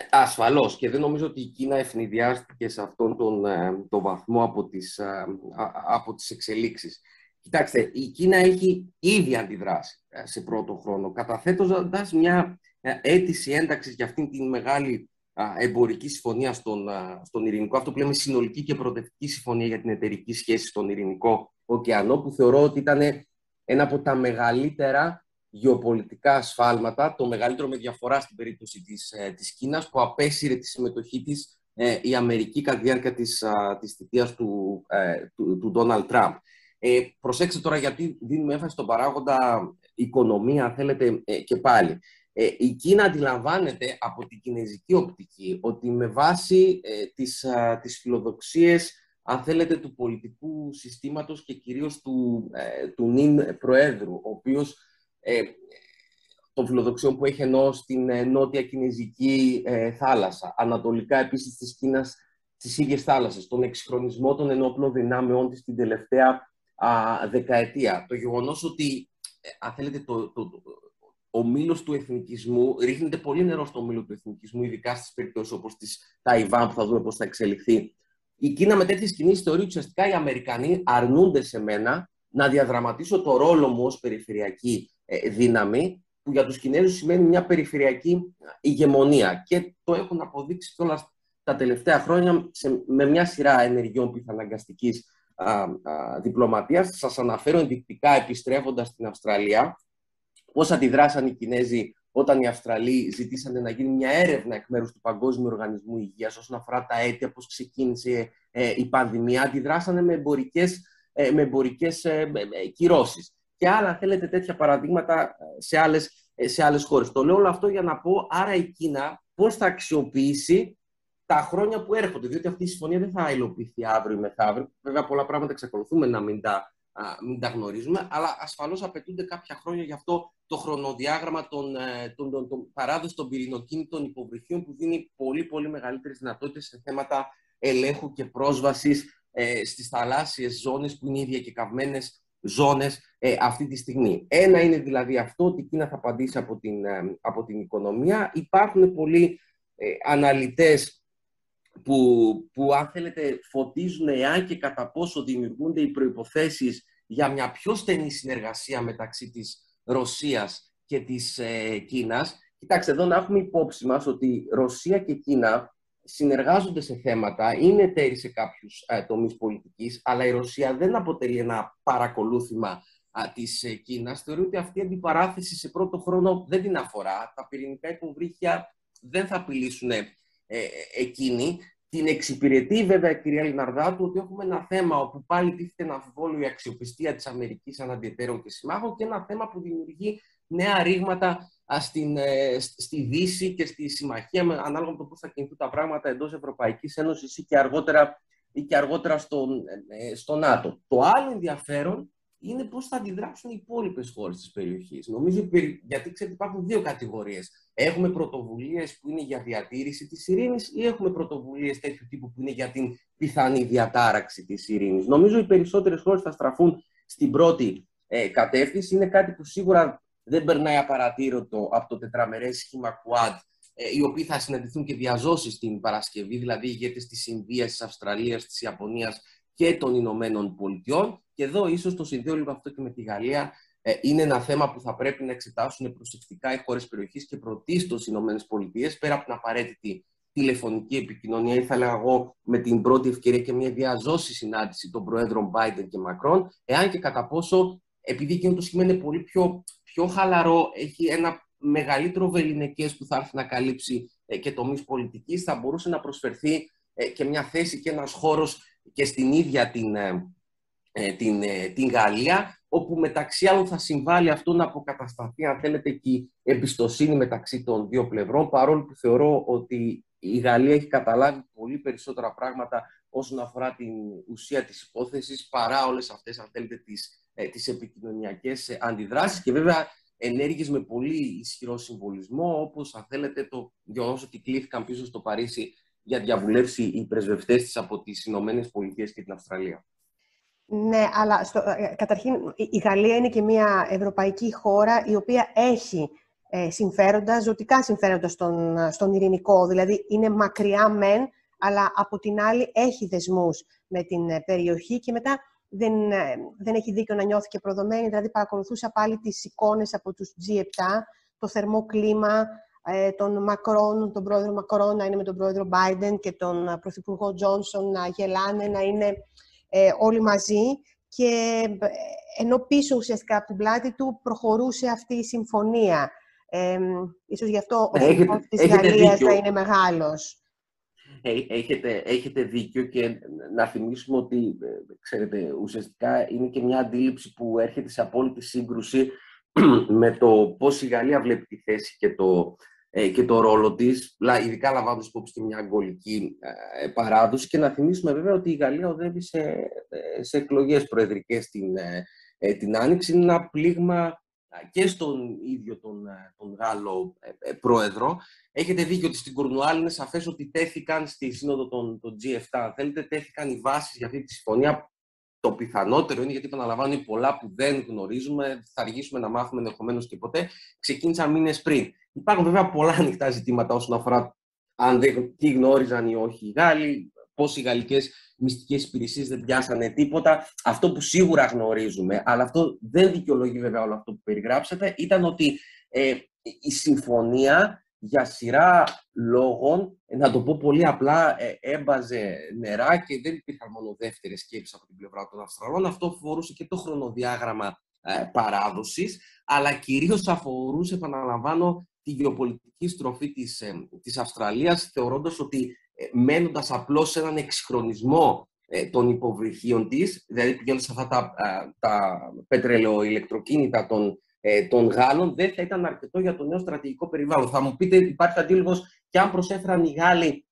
Ασφαλώς και δεν νομίζω ότι η Κίνα ευνηδιάστηκε σε αυτόν τον, τον βαθμό από τις, από τις εξελίξεις. Κοιτάξτε, η Κίνα έχει ήδη αντιδράσει ε, σε πρώτο χρόνο, καταθέτοντας μια ε, αίτηση ένταξης για αυτήν την μεγάλη εμπορική συμφωνία στον, στον Ειρηνικό, αυτό που λέμε συνολική και προοδευτική συμφωνία για την εταιρική σχέση στον Ειρηνικό ωκεανό, που θεωρώ ότι ήταν ένα από τα μεγαλύτερα γεωπολιτικά ασφάλματα, το μεγαλύτερο με διαφορά στην περίπτωση της, ε, της Κίνας, που απέσυρε τη συμμετοχή της η Αμερική κατά τη διάρκεια της, της θητείας του, του, Ντόναλτ Τραμπ. Ε, προσέξτε τώρα γιατί δίνουμε έμφαση στον παράγοντα οικονομία, θέλετε, ε, και πάλι. Ε, η Κίνα αντιλαμβάνεται από την κινέζικη οπτική ότι με βάση ε, τις, α, τις φιλοδοξίες, αν θέλετε, του πολιτικού συστήματος και κυρίως του, ε, του νυν Προέδρου, ο οποίος ε, των φιλοδοξιών που έχει ενώ στην νότια κινέζικη θάλασσα, ανατολικά επίσης της Κίνας στις ίδιες θάλασσες, τον εξυγχρονισμό των ενόπλων δυνάμεών της την τελευταία α, δεκαετία. Το γεγονός ότι, ε, αν θέλετε, το, το, το, ο μήλος του εθνικισμού ρίχνεται πολύ νερό στο μήλο του εθνικισμού, ειδικά στις περιπτώσεις όπως της Ταϊβάν, που θα δούμε πώς θα εξελιχθεί. Η Κίνα με τέτοιες κινήσεις θεωρεί ότι ουσιαστικά οι Αμερικανοί αρνούνται σε μένα να διαδραματίσω το ρόλο μου ως περιφερειακή ε, δύναμη που για τους Κινέζους σημαίνει μια περιφερειακή ηγεμονία. Και το έχουν αποδείξει όλα τα τελευταία χρόνια με μια σειρά ενεργειών πιθαναγκαστικής διπλωματίας. Σας αναφέρω ενδεικτικά επιστρέφοντας στην Αυστραλία πώς αντιδράσαν οι Κινέζοι όταν οι Αυστραλοί ζητήσανε να γίνει μια έρευνα εκ μέρους του Παγκόσμιου Οργανισμού Υγείας όσον αφορά τα αίτια, πώς ξεκίνησε ε, η πανδημία, αντιδράσανε με εμπορικές, ε, με εμπορικές ε, κυρώσεις. Και άλλα, θέλετε, τέτοια παραδείγματα σε άλλες, σε άλλες χώρες. Το λέω όλο αυτό για να πω, άρα η Κίνα πώς θα αξιοποιήσει τα χρόνια που έρχονται, διότι αυτή η συμφωνία δεν θα υλοποιηθεί αύριο ή μεθαύριο. Βέβαια, πολλά πράγματα εξακολουθούμε να μην τα, μην τα γνωρίζουμε, αλλά ασφαλώς απαιτούνται κάποια χρόνια γι' αυτό το χρονοδιάγραμμα των, ε, των, των, των παράδοση των πυρηνοκίνητων υποβρυχίων που δίνει πολύ πολύ μεγαλύτερες δυνατότητες σε θέματα ελέγχου και πρόσβασης ε, στις θαλάσσιες ζώνες που είναι οι διακεκαυμένες ζώνες ε, αυτή τη στιγμή. Ένα είναι δηλαδή αυτό ότι η Κίνα θα απαντήσει από την, ε, από την οικονομία. Υπάρχουν πολλοί ε, αναλυτές που, που αν θέλετε φωτίζουν εάν και κατά πόσο δημιουργούνται οι προϋποθέσεις για μια πιο στενή συνεργασία μεταξύ της Ρωσίας και της ε, Κίνας. Κοιτάξτε, εδώ να έχουμε υπόψη μας ότι Ρωσία και Κίνα συνεργάζονται σε θέματα, είναι εταίροι σε κάποιους ε, τομείς πολιτικής, αλλά η Ρωσία δεν αποτελεί ένα παρακολούθημα α, της ε, Κίνας. Θεωρεί ότι αυτή η αντιπαράθεση σε πρώτο χρόνο δεν την αφορά. Τα πυρηνικά υποβρύχια δεν θα απειλήσουν ε, ε, εκείνη. Την εξυπηρετεί βέβαια η κυρία Λιναρδάτου ότι έχουμε ένα θέμα όπου πάλι τίθεται να αμφιβόλου η αξιοπιστία της Αμερικής αναντιετέρων και συμμάχων και ένα θέμα που δημιουργεί νέα ρήγματα στην, ε, στη Δύση και στη συμμαχία ανάλογα με το πώς θα κινηθούν τα πράγματα εντός Ευρωπαϊκής Ένωσης ή και αργότερα, ή και αργότερα στο, ε, στο ΝΑΤΟ. Το άλλο ενδιαφέρον είναι πώς θα αντιδράσουν οι υπόλοιπες χώρες της περιοχής. Νομίζω γιατί ξέρετε, υπάρχουν δύο κατηγορίες. Έχουμε πρωτοβουλίες που είναι για διατήρηση της ειρήνης ή έχουμε πρωτοβουλίες τέτοιου τύπου που είναι για την πιθανή διατάραξη της ειρήνης. Νομίζω οι περισσότερες χώρες θα στραφούν στην πρώτη ε, κατεύθυνση. Είναι κάτι που σίγουρα δεν περνάει απαρατήρωτο από το τετραμερές σχήμα Quad, ε, οι οποίοι θα συναντηθούν και διαζώσεις την Παρασκευή, δηλαδή οι ηγέτες της Ινδίας, της Αυστραλίας, της Ιαπωνίας και των Ηνωμένων Πολιτειών. Και εδώ ίσως το συνδέω λίγο αυτό και με τη Γαλλία. Ε, είναι ένα θέμα που θα πρέπει να εξετάσουν προσεκτικά οι χώρες περιοχής και πρωτίστως οι Ηνωμένες Πολιτείες, πέρα από την απαραίτητη τηλεφωνική επικοινωνία, ή θα έλεγα εγώ με την πρώτη ευκαιρία και μια διαζώση συνάντηση των Προέδρων Biden και Μακρόν, εάν και κατά πόσο, επειδή εκείνο το σχήμα είναι πολύ πιο, πιο χαλαρό, έχει ένα μεγαλύτερο βεληνικές που θα έρθει να καλύψει ε, και τομείς πολιτικής, θα μπορούσε να προσφερθεί ε, και μια θέση και ένας χώρος και στην ίδια την, ε, ε, την, ε, την Γαλλία, όπου μεταξύ άλλων θα συμβάλλει αυτό να αποκατασταθεί, αν θέλετε, και η εμπιστοσύνη μεταξύ των δύο πλευρών, παρόλο που θεωρώ ότι η Γαλλία έχει καταλάβει πολύ περισσότερα πράγματα όσον αφορά την ουσία της υπόθεσης, παρά όλες αυτές, αν θέλετε, τις, τις επικοινωνιακές αντιδράσεις. Και βέβαια ενέργειες με πολύ ισχυρό συμβολισμό, όπως αν θέλετε το γεγονός ότι κλήθηκαν πίσω στο Παρίσι για διαβουλεύσει οι πρεσβευτές της από τις Ηνωμένες Πολιτείες και την Αυστραλία. Ναι, αλλά στο, ε, καταρχήν η Γαλλία είναι και μια ευρωπαϊκή χώρα η οποία έχει ε, συμφέροντα, ζωτικά συμφέροντα στον, στον ειρηνικό. Δηλαδή είναι μακριά μεν, αλλά από την άλλη έχει δεσμούς με την ε, περιοχή και μετά δεν, ε, δεν έχει δίκιο να νιώθει και προδομένη. Δηλαδή παρακολουθούσα πάλι τις εικόνες από τους G7, το θερμό κλίμα, ε, τον Μακρόν, τον πρόεδρο Μακρόν να είναι με τον πρόεδρο Biden και τον ε, πρωθυπουργό Τζόνσον να γελάνε, να είναι ε, όλοι μαζί και ενώ πίσω ουσιαστικά από την πλάτη του προχωρούσε αυτή η συμφωνία. Ε, ίσως γι' αυτό ο έχετε, της Γαλλίας θα είναι μεγάλος. Έχετε, έχετε δίκιο και να θυμίσουμε ότι, ξέρετε, ουσιαστικά είναι και μια αντίληψη που έρχεται σε απόλυτη σύγκρουση <clears throat> με το πώς η Γαλλία βλέπει τη θέση και το, ε, και το ρόλο της, ειδικά λαμβάνοντας υπόψη και μια αγκολική ε, παράδοση. Και να θυμίσουμε βέβαια ότι η Γαλλία οδεύει σε, ε, σε εκλογές προεδρικές την, την Άνοιξη. Είναι ένα πλήγμα και στον ίδιο τον, τον Γάλλο πρόεδρο. Έχετε δίκιο ότι στην Κουρνουάλ είναι σαφές ότι τέθηκαν στη σύνοδο των, των G7. Αν θέλετε, τέθηκαν οι βάσεις για αυτή τη συμφωνία. Το πιθανότερο είναι, γιατί επαναλαμβάνω πολλά που δεν γνωρίζουμε, θα αργήσουμε να μάθουμε ενδεχομένως και ποτέ, ξεκίνησαν μήνες πριν. Υπάρχουν βέβαια πολλά ανοιχτά ζητήματα όσον αφορά αν δεν, τι γνώριζαν ή όχι οι Γάλλοι, πώς οι γαλλικές μυστικές υπηρεσίες δεν πιάσανε τίποτα. Αυτό που σίγουρα γνωρίζουμε, αλλά αυτό δεν δικαιολογεί βέβαια όλο αυτό που περιγράψατε, ήταν ότι Ε, η συμφωνία για σειρά λόγων, να το πω πολύ απλά, ε, έμπαζε νερά και δεν υπήρχαν μόνο δεύτερες σκέψεις από την πλευρά των Αυστραλών. Αυτό αφορούσε και το χρονοδιάγραμμα ε, παράδοσης, αλλά κυρίως αφορούσε, επαναλαμβάνω, τη γεωπολιτική στροφή της, ε, της Αυστραλίας, θεωρώντας ότι ε, μένοντας απλώς σε έναν εξυγχρονισμό ε, των υποβρυχίων της, δηλαδή πηγαίνοντας σε αυτά τα, τα πετρελαιοηλεκτροκίνητα των, των Γάλλων, δεν θα ήταν αρκετό για το νέο στρατηγικό περιβάλλον. Θα μου πείτε, υπάρχει αντίλογος και αν προσέφεραν οι Γάλλοι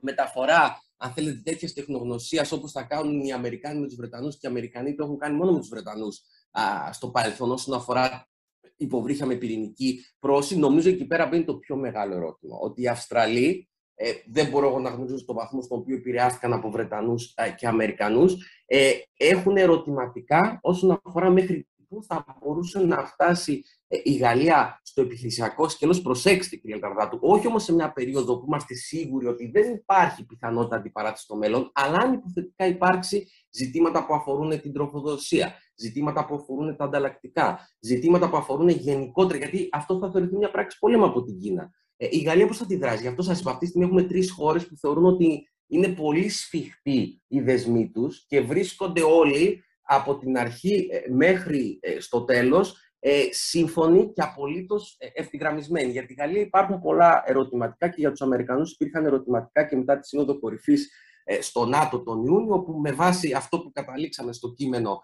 μεταφορά αν θέλετε, τέτοια τεχνογνωσίας όπως θα κάνουν οι Αμερικάνοι με τους Βρετανούς και οι Αμερικανοί το έχουν κάνει μόνο με τους Βρετανούς στο παρελθόν όσον αφορά υποβρύχια με πυρηνική πρόση, νομίζω εκεί πέρα μπαίνει το πιο μεγάλο ερώτημα. Ότι οι Αυστραλοί, ε, δεν μπορώ εγώ να γνωρίζω στον βαθμό στον οποίο επηρεάστηκαν από Βρετανούς ε, και Αμερικανούς, ε, έχουν ερωτηματικά όσον αφορά μέχρι πού θα μπορούσε να φτάσει ε, η Γαλλία στο επιχειρησιακό σκέλος. Προσέξτε, κύριε Καρδάτου, όχι όμως σε μια περίοδο που είμαστε σίγουροι ότι δεν υπάρχει πιθανότητα αντιπαράτηση στο μέλλον, αλλά αν υποθετικά υπάρξει ζητήματα που αφορούν την τροφοδοσία, ζητήματα που αφορούν τα ανταλλακτικά, ζητήματα που αφορούν γενικότερα, γιατί αυτό θα θεωρηθεί μια πράξη πολέμου από την Κίνα. Ε, η Γαλλία πώς θα αντιδράσει, γι' αυτό σας είπα, αυτή τη στιγμή έχουμε τρεις χώρες που θεωρούν ότι είναι πολύ σφιχτοί οι δεσμοί τους και βρίσκονται όλοι από την αρχή ε, μέχρι ε, στο τέλος ε, σύμφωνοι και απολύτως ευθυγραμμισμένοι. Για τη Γαλλία υπάρχουν πολλά ερωτηματικά και για τους Αμερικανούς υπήρχαν ερωτηματικά και μετά τη Σύνοδο Κορυφής στο ΝΑΤΟ τον Ιούνιο, όπου με βάση αυτό που καταλήξαμε στο κείμενο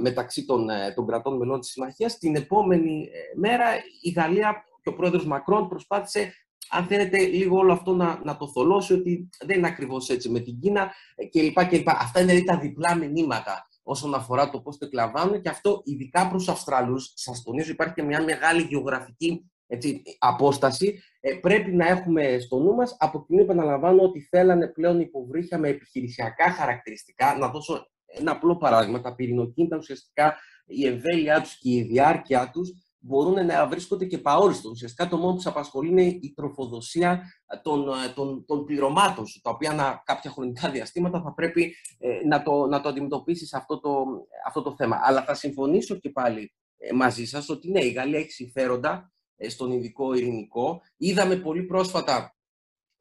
μεταξύ των, των κρατών μελών της Συμμαχίας, την επόμενη μέρα η Γαλλία και ο πρόεδρος Μακρόν προσπάθησε αν θέλετε, λίγο όλο αυτό να, να το θολώσει ότι δεν είναι ακριβώς έτσι με την Κίνα κλπ. Αυτά είναι δηλαδή τα διπλά μηνύματα όσον αφορά το πώς το εκλαμβάνουν και αυτό ειδικά προς Αυστραλούς, σας τονίζω υπάρχει και μια μεγάλη γεωγραφική έτσι, απόσταση, ε, πρέπει να έχουμε στο νου μας. Από κοινού επαναλαμβάνω ότι θέλανε πλέον υποβρύχια με επιχειρησιακά χαρακτηριστικά. Να δώσω ένα απλό παράδειγμα. Τα πυρηνοκίνητα ουσιαστικά η εμβέλειά τους και η διάρκεια τους μπορούν να βρίσκονται και παόριστο. Ουσιαστικά το μόνο που τους απασχολεί είναι η τροφοδοσία των, των, των πληρωμάτων σου, τα οποία ανά κάποια χρονικά διαστήματα θα πρέπει ε, να, το, να το αντιμετωπίσεις αυτό το, αυτό το θέμα. Αλλά θα συμφωνήσω και πάλι ε, μαζί σας ότι ναι, η Γαλλία έχει συμφέροντα ε, στον ειδικό ειρηνικό. Είδαμε πολύ πρόσφατα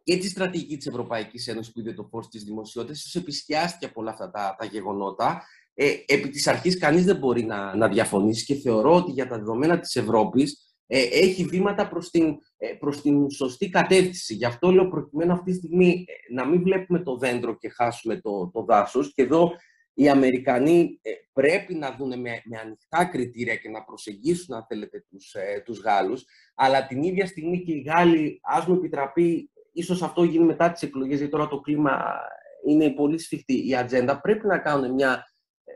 και τη στρατηγική της Ευρωπαϊκής Ένωσης που είδε το φως της δημοσιότητας, ίσω επισκιάστηκε από όλα αυτά τα, τα γεγονότα ε, επί της αρχής κανείς δεν μπορεί να, να διαφωνήσει και θεωρώ ότι για τα δεδομένα της Ευρώπης ε, έχει βήματα προς την, ε, προς την σωστή κατεύθυνση. Γι' αυτό λέω προκειμένου αυτή τη στιγμή ε, να μην βλέπουμε το δέντρο και χάσουμε το, το δάσος. Και εδώ οι Αμερικανοί πρέπει να δουν με, με ανοιχτά κριτήρια και να προσεγγίσουν, αν θέλετε, τους, τους Γάλλους. Αλλά την ίδια στιγμή και οι Γάλλοι, ας μου επιτραπεί, ίσως αυτό γίνει μετά τις εκλογές, γιατί τώρα το κλίμα είναι πολύ σφιχτή η ατζέντα, πρέπει να κάνουν μια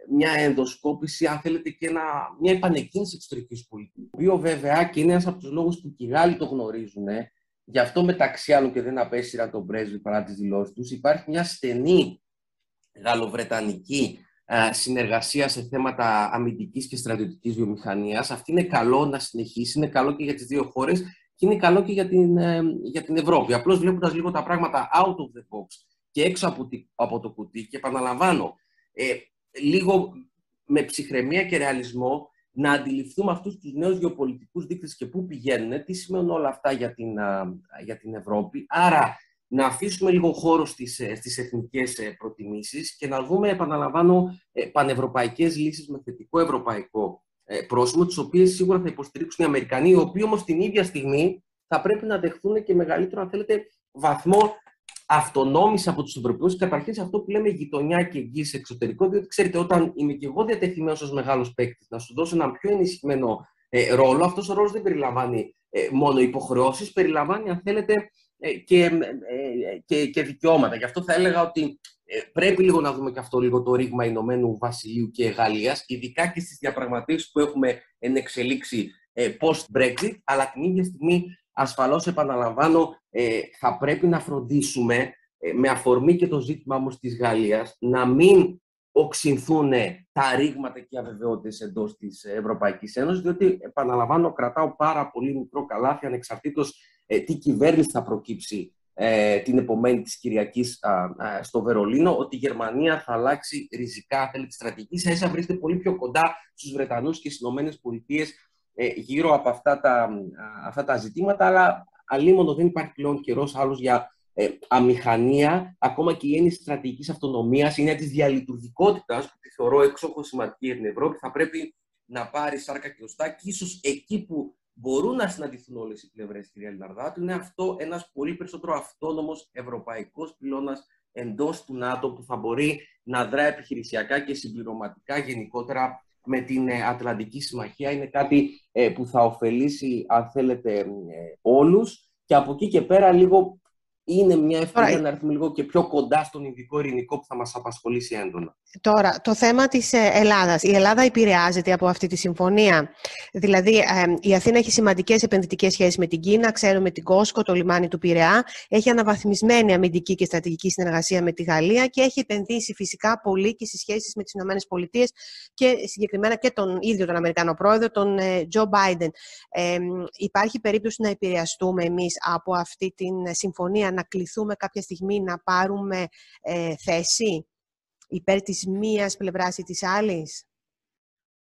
μια ενδοσκόπηση, αν θέλετε, και ένα, μια επανεκκίνηση εξωτερική πολιτικής. Το οποίο βέβαια και είναι ένας από τους λόγους που και οι Γάλλοι το γνωρίζουν. Ε, γι' αυτό μεταξύ άλλων και δεν απέσυραν τον πρέσβη παρά τις δηλώσεις τους. Υπάρχει μια στενή γαλλοβρετανική ε, συνεργασία σε θέματα αμυντικής και στρατιωτικής βιομηχανίας. Αυτή είναι καλό να συνεχίσει, είναι καλό και για τις δύο χώρες και είναι καλό και για την, ε, για την Ευρώπη. Απλώς βλέποντας λίγο τα πράγματα out of the box και έξω από, από το κουτί, και επαναλαμβάνω, ε, λίγο με ψυχραιμία και ρεαλισμό να αντιληφθούμε αυτούς τους νέους γεωπολιτικούς δείκτες και πού πηγαίνουν, τι σημαίνουν όλα αυτά για την, για την Ευρώπη. Άρα να αφήσουμε λίγο χώρο στις, ε, στις εθνικές ε, προτιμήσεις και να δούμε, επαναλαμβάνω, ε, πανευρωπαϊκές λύσεις με θετικό ευρωπαϊκό πρόσημο, τις οποίες σίγουρα θα υποστηρίξουν οι Αμερικανοί, οι οποίοι όμως την ίδια στιγμή θα πρέπει να δεχθούν και μεγαλύτερο, αν θέλετε, βαθμό αυτονόμηση από τους Ευρωπαίου, καταρχήν σε αυτό που λέμε γειτονιά και εγγύηση εξωτερικό, διότι ξέρετε, όταν είμαι και εγώ διατεθειμένος ως μεγάλος παίκτης να σου δώσω ένα πιο ενισχυμένο ε, ρόλο, αυτός ο ρόλος δεν περιλαμβάνει ε, μόνο υποχρεώσεις, περιλαμβάνει, αν θέλετε, ε, και, ε, και, και δικαιώματα. Γι' αυτό θα έλεγα ότι πρέπει λίγο να δούμε και αυτό λίγο το ρήγμα Ηνωμένου Βασιλείου και Γαλλίας, ειδικά και στις διαπραγματεύσεις που έχουμε ενεξελίξει post-Brexit, αλλά την ίδια στιγμή ασφαλώς επαναλαμβάνω, ε, θα πρέπει να φροντίσουμε, ε, με αφορμή και το ζήτημα όμως της Γαλλίας, να μην οξυνθούν τα ρήγματα και οι αβεβαιότητες εντός της Ευρωπαϊκής Ένωσης, διότι, επαναλαμβάνω, κρατάω πάρα πολύ μικρό καλάθι, ανεξαρτήτως ε, τι κυβέρνηση θα προκύψει ε, την επομένη της Κυριακής στο Βερολίνο, ότι η Γερμανία θα αλλάξει ριζικά, θέλει τη στρατηγική, σαν ίσα βρίσκεται πολύ πιο κοντά στους Βρετανούς και στις Ηνωμένες Πολιτείες γύρω από αυτά τα, αυτά τα ζητήματα, αλλά αλλήμοντο δεν υπάρχει πλέον καιρός άλλος για ε, αμηχανία, ακόμα και η έννοια στρατηγικής αυτονομίας, η έννοια της διαλειτουργικότητας, που τη θεωρώ εξόχω σημαντική για την Ευρώπη, θα πρέπει να πάρει σάρκα και οστά και ίσως εκεί που μπορούν να συναντηθούν όλες οι πλευρές, κυρία Λιναρδάτου, είναι αυτό ένας πολύ περισσότερο αυτόνομος ευρωπαϊκός πυλώνας εντός του ΝΑΤΟ που θα μπορεί να δράει επιχειρησιακά και συμπληρωματικά γενικότερα με την ε, Ατλαντική Συμμαχία. Είναι κάτι ε, που θα ωφελήσει, αν θέλετε, ε, όλους και από εκεί και πέρα λίγο είναι μια ευκαιρία να έρθουμε λίγο και πιο κοντά στον ειδικό ειρηνικό που θα μας απασχολήσει έντονα. Τώρα, το θέμα της ε, Ελλάδας. Η Ελλάδα επηρεάζεται από αυτή τη συμφωνία. Δηλαδή, ε, η Αθήνα έχει σημαντικές επενδυτικές σχέσεις με την Κίνα, ξέρουμε την Κόσκο, το λιμάνι του Πειραιά, έχει αναβαθμισμένη αμυντική και στρατηγική συνεργασία με τη Γαλλία και έχει επενδύσει φυσικά πολύ και στις σχέσεις με τις ΗΠΑ και συγκεκριμένα και τον ίδιο τον Αμερικανό πρόεδρο, τον Τζο Μπάιντεν. Ε, υπάρχει περίπτωση να επηρεαστούμε εμείς από αυτή τη συμφωνία, να κληθούμε κάποια στιγμή να πάρουμε ε, θέση υπέρ της μίας πλευράς ή της άλλης;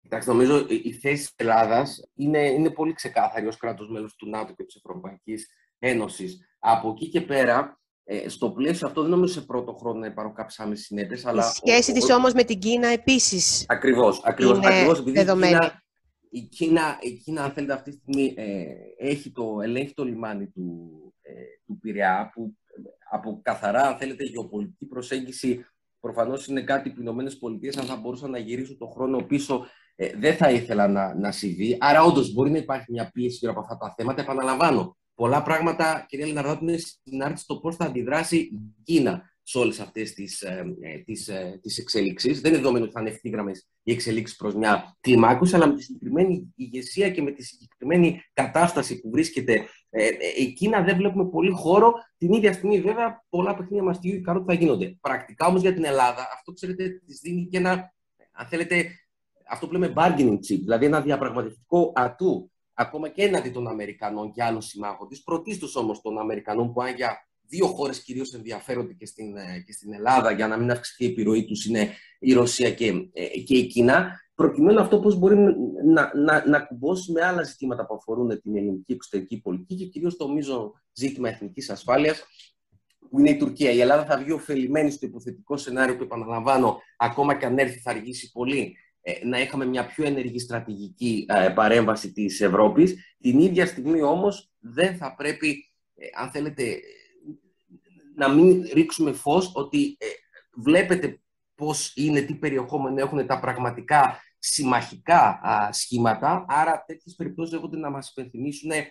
Κοιτάξτε, νομίζω η θέση της Ελλάδας είναι, είναι πολύ ξεκάθαρη ως κράτος μέλος του ΝΑΤΟ και της Ευρωπαϊκής Ένωσης. Από εκεί και πέρα, ε, στο πλαίσιο αυτό δεν νομίζω σε πρώτο χρόνο να υπάρχουν κάποιες άμεσες συνέπειες. Η σχέση της όμως με την Κίνα επίσης. Ακριβώς. Ακριβώς, ακριβώς, επειδή δεδομένη. Η Κίνα, η, Κίνα, η Κίνα, αν θέλετε, αυτή τη στιγμή ε, έχει το, ελέγχει το λιμάνι του, ε, του Πειραιά, που από καθαρά, αν θέλετε, γεωπολιτική προσέγγιση Προφανώς είναι κάτι που οι Ηνωμένες Πολιτείες, αν θα μπορούσαν να γυρίσουν το χρόνο πίσω, ε, δεν θα ήθελα να, να συμβεί. Άρα, όντως, μπορεί να υπάρχει μια πίεση γύρω από αυτά τα θέματα. Επαναλαμβάνω, πολλά πράγματα, κυρία Λιναρδάτου, είναι στην στο πώς θα αντιδράσει η Κίνα σε όλες αυτές τις ε, ε, τις, ε, τις εξελίξεις. Δεν είναι δεδομένο ότι θα είναι ευθύγραμμες οι εξελίξεις προς μια κλιμάκωση, αλλά με τη συγκεκριμένη ηγεσία και με τη συγκεκριμένη κατάσταση που βρίσκεται ε, η Κίνα δεν βλέπουμε πολύ χώρο. Την ίδια στιγμή, βέβαια, πολλά παιχνίδια μαστιγίου και θα γίνονται. Πρακτικά όμως για την Ελλάδα, αυτό ξέρετε, της δίνει και ένα, αν θέλετε, αυτό που λέμε bargaining chip, δηλαδή ένα διαπραγματευτικό ατού, ακόμα και έναντι των Αμερικανών και άλλων συμμάχων της. Πρωτίστως όμως των Αμερικανών, που αν για δύο χώρες κυρίως ενδιαφέρονται και στην, ε, και στην Ελλάδα, για να μην αυξηθεί η επιρροή τους, είναι η Ρωσία και, ε, και η Κίνα. Προκειμένου αυτό πώς μπορεί να, να, να κουμπώσει με άλλα ζητήματα που αφορούν την ελληνική εξωτερική πολιτική και κυρίως το μείζον ζήτημα εθνικής ασφάλειας, που είναι η Τουρκία. Η Ελλάδα θα βγει ωφελημένη στο υποθετικό σενάριο που, επαναλαμβάνω, ακόμα και αν έρθει, θα αργήσει πολύ, ε, να είχαμε μια πιο ενεργή στρατηγική παρέμβαση της Ευρώπης. Την ίδια στιγμή όμως δεν θα πρέπει, αν θέλετε, να μην ρίξουμε φως ότι ε, βλέπετε πώς είναι, τι περιεχόμενο έχουν τα πραγματικά συμμαχικά σχήματα. Άρα τέτοιες περιπτώσεις έχονται να μας υπενθυμίσουν ε,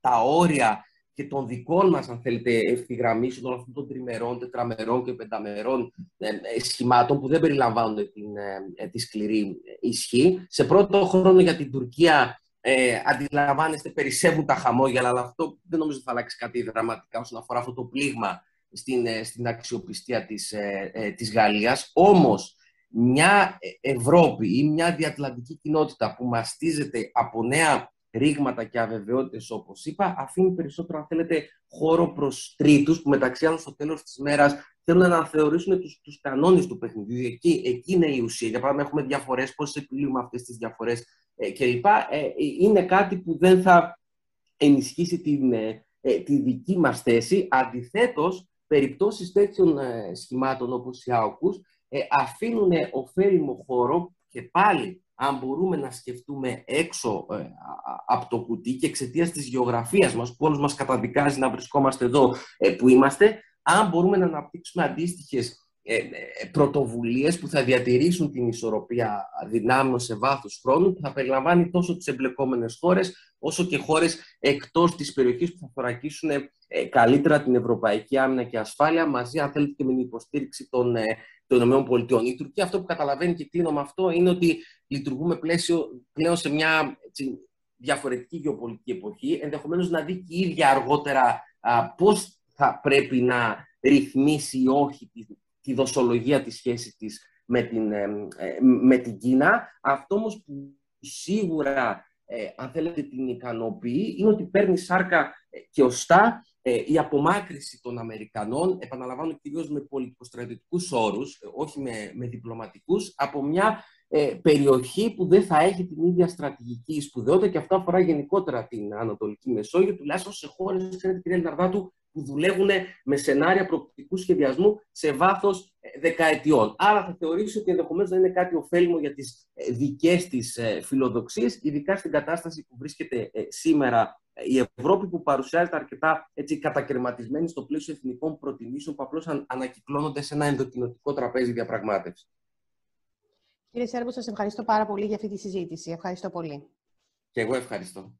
τα όρια και των δικών μας, αν θέλετε, ευθυγραμμίσεων όλων αυτών των τριμερών, τετραμερών και πενταμερών ε, ε σχημάτων που δεν περιλαμβάνουν την, ε, τη σκληρή ισχύ. Σε πρώτο χρόνο για την Τουρκία ε, αντιλαμβάνεστε, περισσεύουν τα χαμόγελα, αλλά αυτό δεν νομίζω θα αλλάξει κάτι δραματικά όσον αφορά αυτό το πλήγμα στην, ε, στην αξιοπιστία της, ε, ε, της Γαλλίας. Όμως, μια Ευρώπη ή μια διατλαντική κοινότητα που μαστίζεται από νέα ρήγματα και αβεβαιότητες, όπως είπα, αφήνει περισσότερο, αν θέλετε, χώρο προς τρίτους που μεταξύ άλλων στο τέλος της μέρας θέλουν να θεωρήσουν τους, τους κανόνες του παιχνιδιού. Εκεί, εκεί είναι η ουσία. Για παράδειγμα, έχουμε διαφορές, πώς επιλύουμε αυτές τις διαφορές ε, κλπ. Ε, είναι κάτι που δεν θα ενισχύσει την, τη δική μας θέση. Αντιθέτως, περιπτώσεις τέτοιων ε, σχημάτων όπως οι άοκους ε, αφήνουν ωφέλιμο χώρο και πάλι αν μπορούμε να σκεφτούμε έξω ε, από το κουτί και εξαιτίας της γεωγραφίας μας, που όλους μας καταδικάζει να βρισκόμαστε εδώ ε, που είμαστε, αν μπορούμε να αναπτύξουμε αντίστοιχες ε, πρωτοβουλίες που θα διατηρήσουν την ισορροπία δυνάμεων σε βάθος χρόνου, που θα περιλαμβάνει τόσο τις εμπλεκόμενες χώρες, όσο και χώρες εκτός της περιοχής που θα θωρακίσουν ε, καλύτερα την ευρωπαϊκή άμυνα και ασφάλεια, μαζί, αν θέλετε, και με την υποστήριξη των, ε, των ΗΠΑ. Η Τουρκία αυτό που καταλαβαίνει και κλείνω με αυτό είναι ότι λειτουργούμε πλαίσιο πλέον σε μια έτσι, διαφορετική γεωπολιτική εποχή, ενδεχομένως να δει και η ίδια αργότερα πώς θα πρέπει να ρυθμίσει ή όχι τη, τη δοσολογία της σχέσης της με την, ε, με την Κίνα. Αυτό όμως που σίγουρα, αν θέλετε, την ικανοποιεί είναι ότι παίρνει σάρκα και οστά ε, η απομάκρυση των Αμερικανών, επαναλαμβάνω κυρίως με πολιτικοστρατητικού όρους, ε, όχι με, με διπλωματικούς, από μια ε, περιοχή που δεν θα έχει την ίδια στρατηγική σπουδαιότητα και αυτό αφορά γενικότερα την Ανατολική Μεσόγειο, τουλάχιστον σε χώρες, ξέρετε, κυρία Λιναρδάτου, που δουλεύουν με σενάρια προοπτικού σχεδιασμού σε βάθος ε, δεκαετιών. Άρα θα θεωρήσω ότι ενδεχομένως να είναι κάτι ωφέλιμο για τις ε, δικές της ε, φιλοδοξίες, ειδικά στην κατάσταση που βρίσκεται σήμερα η Ευρώπη, που παρουσιάζεται αρκετά έτσι, κατακαιρματισμένη στο πλαίσιο εθνικών προτιμήσεων που απλώς ανακυκλώνονται σε ένα ενδοκινοτικό τραπέζι διαπραγμάτευσης. Κύριε Σέρβο, σας ευχαριστώ πάρα πολύ για αυτή τη συζήτηση. Ευχαριστώ πολύ. Και εγώ ευχαριστώ.